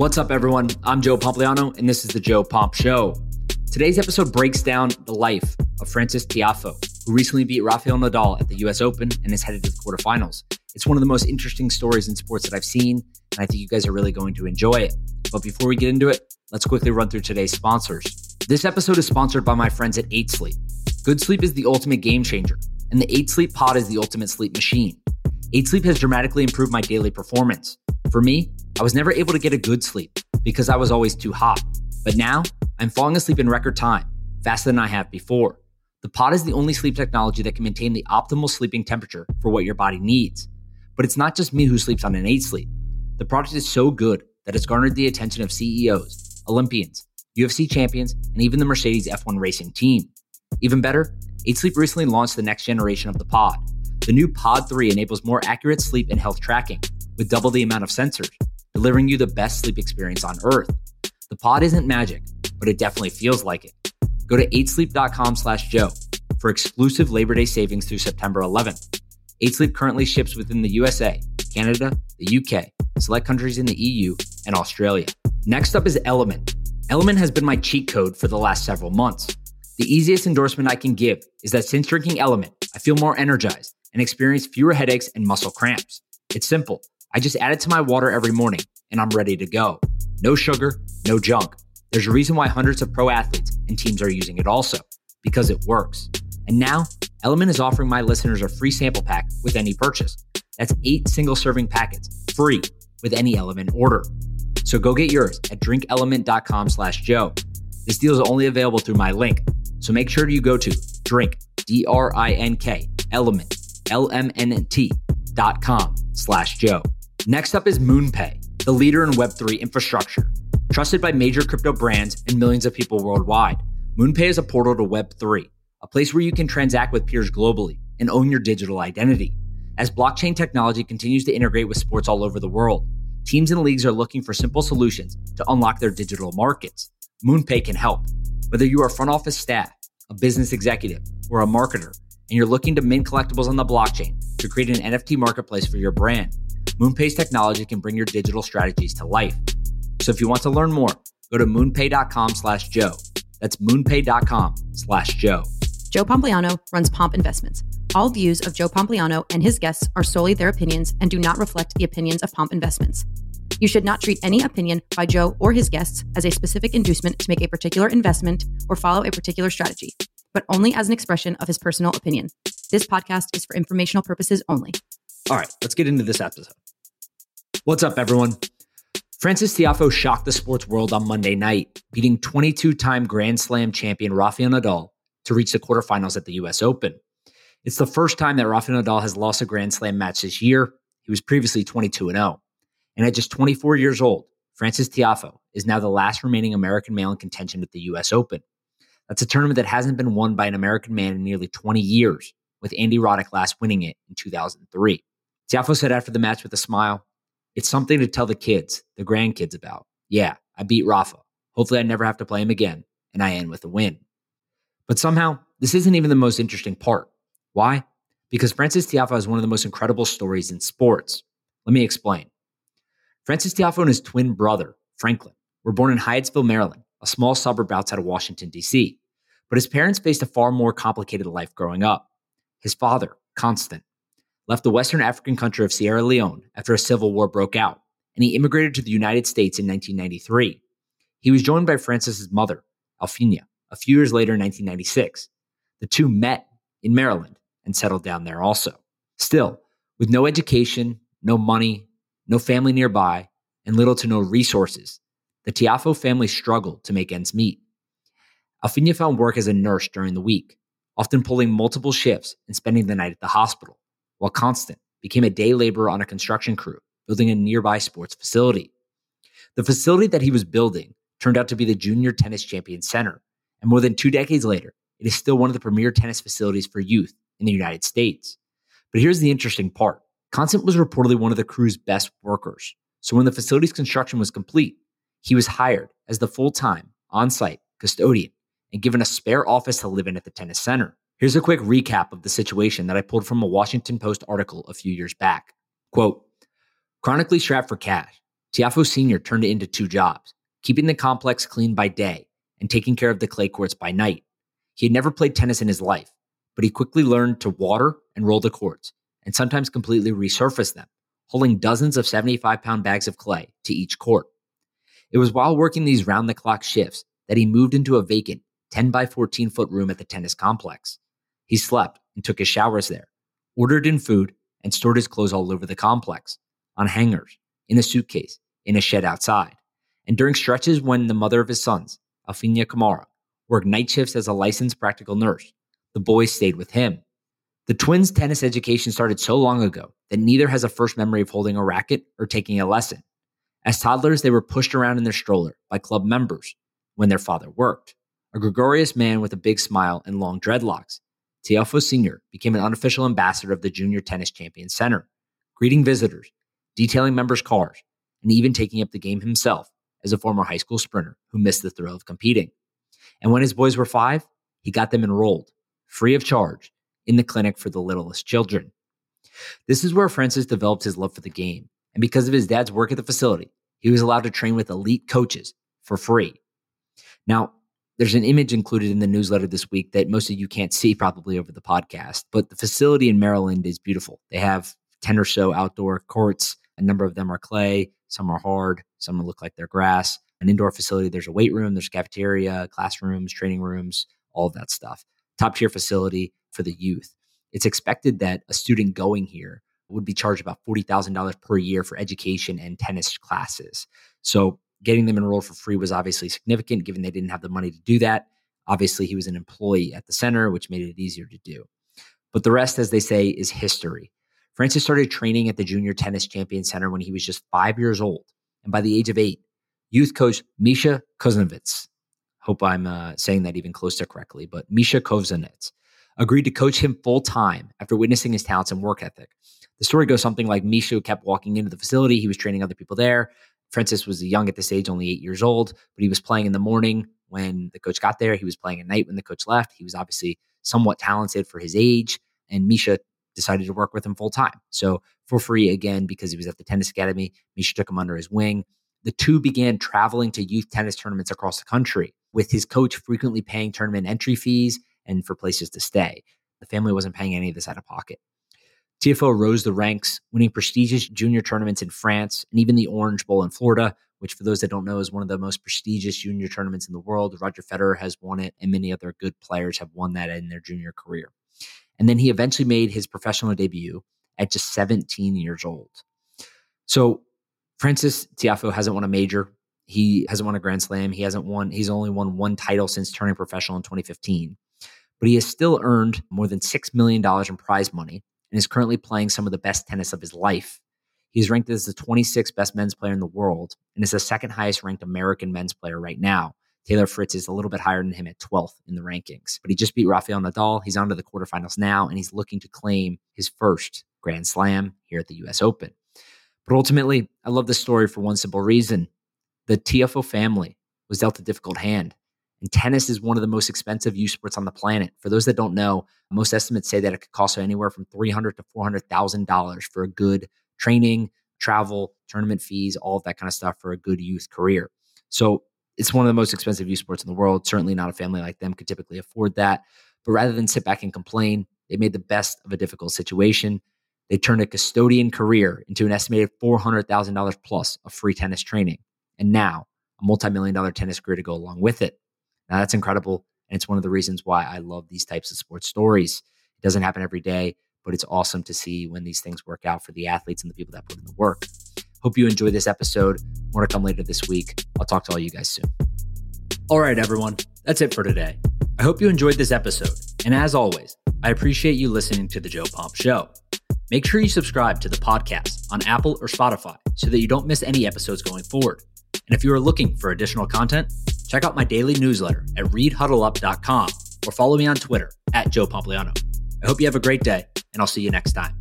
What's up, everyone? I'm Joe Pompliano, and this is the Joe Pomp Show. Today's episode breaks down the life of Frances Tiafoe, who recently beat Rafael Nadal at the US Open and is headed to the quarterfinals. It's one of the most interesting stories in sports that I've seen, and I think you guys are really going to enjoy it. But before we get into it, let's quickly run through today's sponsors. This episode is sponsored by my friends at 8 Sleep. Good sleep is the ultimate game changer, and the 8 Sleep Pod is the ultimate sleep machine. 8 Sleep has dramatically improved my daily performance. For me, I was never able to get a good sleep because I was always too hot. But now, I'm falling asleep in record time, faster than I have before. The pod is the only sleep technology that can maintain the optimal sleeping temperature for what your body needs. But it's not just me who sleeps on an 8 sleep. The product is so good that it's garnered the attention of CEOs, Olympians, UFC champions, and even the Mercedes F1 racing team. Even better, 8 Sleep recently launched the next generation of the pod. The new Pod 3 enables more accurate sleep and health tracking with double the amount of sensors, delivering you the best sleep experience on earth. The pod isn't magic, but it definitely feels like it. Go to 8sleep.com slash Joe for exclusive Labor Day savings through September 11th. 8sleep currently ships within the USA, Canada, the UK, select countries in the EU, and Australia. Next up is Element. Element has been my cheat code for the last several months. The easiest endorsement I can give is that since drinking Element, I feel more energized and experience fewer headaches and muscle cramps. It's simple. I just add it to my water every morning and I'm ready to go. No sugar, no junk. There's a reason why hundreds of pro athletes and teams are using it also because it works. And now, Element is offering my listeners a free sample pack with any purchase. That's eight single serving packets free with any Element order. So go get yours at drinkelement.com slash Joe. This deal is only available through my link. So make sure you go to drink, D R I N K, element, L M N T dot com slash Joe. Next up is MoonPay, the leader in Web3 infrastructure. Trusted by major crypto brands and millions of people worldwide, MoonPay is a portal to Web3, a place where you can transact with peers globally and own your digital identity. As blockchain technology continues to integrate with sports all over the world, teams and leagues are looking for simple solutions to unlock their digital markets. MoonPay can help. Whether you are front office staff, a business executive, or a marketer, and you're looking to mint collectibles on the blockchain to create an NFT marketplace for your brand, MoonPay's technology can bring your digital strategies to life. So if you want to learn more, go to moonpay.com slash Joe. That's moonpay.com slash Joe. Joe Pompliano runs Pomp Investments. All views of Joe Pompliano and his guests are solely their opinions and do not reflect the opinions of Pomp Investments. You should not treat any opinion by Joe or his guests as a specific inducement to make a particular investment or follow a particular strategy, but only as an expression of his personal opinion. This podcast is for informational purposes only. All right, let's get into this episode. What's up, everyone? Frances Tiafoe shocked the sports world on Monday night, beating 22 time Grand Slam champion Rafael Nadal to reach the quarterfinals at the US Open. It's the first time that Rafael Nadal has lost a Grand Slam match this year. He was previously 22 and 0. And at just 24 years old, Frances Tiafoe is now the last remaining American male in contention at the US Open. That's a tournament that hasn't been won by an American man in nearly 20 years, with Andy Roddick last winning it in 2003. Tiafoe said after the match with a smile, it's something to tell the kids, the grandkids about. Yeah, I beat Rafa. Hopefully, I never have to play him again, and I end with a win. But somehow, this isn't even the most interesting part. Why? Because Frances Tiafoe is one of the most incredible stories in sports. Let me explain. Frances Tiafoe and his twin brother, Franklin, were born in Hyattsville, Maryland, a small suburb outside of Washington, D.C. But his parents faced a far more complicated life growing up. His father, Constant, left the Western African country of Sierra Leone after a civil war broke out, and he immigrated to the United States in 1993. He was joined by Frances's mother, Alphina, a few years later in 1996. The two met in Maryland and settled down there also. Still, with no education, no money, no family nearby, and little to no resources, the Tiafoe family struggled to make ends meet. Alphina found work as a nurse during the week, often pulling multiple shifts and spending the night at the hospital while Constant became a day laborer on a construction crew building a nearby sports facility. The facility that he was building turned out to be the Junior Tennis Champion Center, and more than two decades later, it is still one of the premier tennis facilities for youth in the United States. But here's the interesting part Constant was reportedly one of the crew's best workers. So when the facility's construction was complete, he was hired as the full time, on site custodian and given a spare office to live in at the tennis center. Here's a quick recap of the situation that I pulled from a Washington Post article a few years back. Quote, chronically strapped for cash, Tiafoe Sr. turned it into two jobs keeping the complex clean by day and taking care of the clay courts by night. He had never played tennis in his life, but he quickly learned to water and roll the courts and sometimes completely resurface them, holding dozens of 75 pound bags of clay to each court. It was while working these round the clock shifts that he moved into a vacant 10 by 14 foot room at the tennis complex. He slept and took his showers there, ordered in food, and stored his clothes all over the complex on hangers, in a suitcase, in a shed outside. And during stretches when the mother of his sons, Alfina Kamara, worked night shifts as a licensed practical nurse, the boys stayed with him. The twins' tennis education started so long ago that neither has a first memory of holding a racket or taking a lesson. As toddlers, they were pushed around in their stroller by club members when their father worked. A gregarious man with a big smile and long dreadlocks, Tiafoe Sr. became an unofficial ambassador of the Junior Tennis Champion Center, greeting visitors, detailing members' cars, and even taking up the game himself as a former high school sprinter who missed the thrill of competing. And when his boys were five, he got them enrolled, free of charge, in the clinic for the littlest children. This is where Frances developed his love for the game. And because of his dad's work at the facility, he was allowed to train with elite coaches for free. Now, there's an image included in the newsletter this week that most of you can't see probably over the podcast, but the facility in Maryland is beautiful. They have 10 or so outdoor courts. A number of them are clay, some are hard, some look like they're grass. An indoor facility, there's a weight room, there's cafeteria, classrooms, training rooms, all of that stuff. Top tier facility for the youth. It's expected that a student going here would be charged about $40,000 per year for education and tennis classes. So getting them enrolled for free was obviously significant given they didn't have the money to do that. Obviously, he was an employee at the center, which made it easier to do. But the rest, as they say, is history. Frances started training at the Junior Tennis Champion Center when he was just five years old. And by the age of eight, youth coach Misha Kozanets, hope I'm uh, saying that even close to correctly, but Misha Kozanets agreed to coach him full time after witnessing his talents and work ethic. The story goes something like Misha kept walking into the facility. He was training other people there. Frances was young at this age, only eight years old, but he was playing in the morning when the coach got there. He was playing at night when the coach left. He was obviously somewhat talented for his age, and Misha decided to work with him full time. So for free again, because he was at the tennis academy, Misha took him under his wing. The two began traveling to youth tennis tournaments across the country, with his coach frequently paying tournament entry fees and for places to stay. The family wasn't paying any of this out of pocket. Tiafoe rose the ranks, winning prestigious junior tournaments in France and even the Orange Bowl in Florida, which, for those that don't know, is one of the most prestigious junior tournaments in the world. Roger Federer has won it, and many other good players have won that in their junior career. And then he eventually made his professional debut at just 17 years old. So Frances Tiafoe hasn't won a major. He hasn't won a Grand Slam. He hasn't won, he's only won one title since turning professional in 2015. But he has still earned more than $6 million in prize money and is currently playing some of the best tennis of his life. He's ranked as the 26th best men's player in the world and is the second highest ranked American men's player right now. Taylor Fritz is a little bit higher than him at 12th in the rankings, but he just beat Rafael Nadal. He's on to the quarterfinals now, and he's looking to claim his first Grand Slam here at the US Open. But ultimately, I love this story for one simple reason. The Tiafoe family was dealt a difficult hand. And tennis is one of the most expensive youth sports on the planet. For those that don't know, most estimates say that it could cost anywhere from three hundred to four hundred thousand dollars for a good training, travel, tournament fees, all of that kind of stuff for a good youth career. So it's one of the most expensive youth sports in the world. Certainly not a family like them could typically afford that. But rather than sit back and complain, they made the best of a difficult situation. They turned a custodian career into an estimated $400,000 plus of free tennis training. And now a multi-million dollar tennis career to go along with it. Now that's incredible. And it's one of the reasons why I love these types of sports stories. It doesn't happen every day, but it's awesome to see when these things work out for the athletes and the people that put in the work. Hope you enjoy this episode. More to come later this week. I'll talk to all you guys soon. All right, everyone. That's it for today. I hope you enjoyed this episode. And as always, I appreciate you listening to The Joe Pomp Show. Make sure you subscribe to the podcast on Apple or Spotify so that you don't miss any episodes going forward. And if you are looking for additional content, check out my daily newsletter at readhuddleup.com or follow me on Twitter at Joe Pompliano. I hope you have a great day, and I'll see you next time.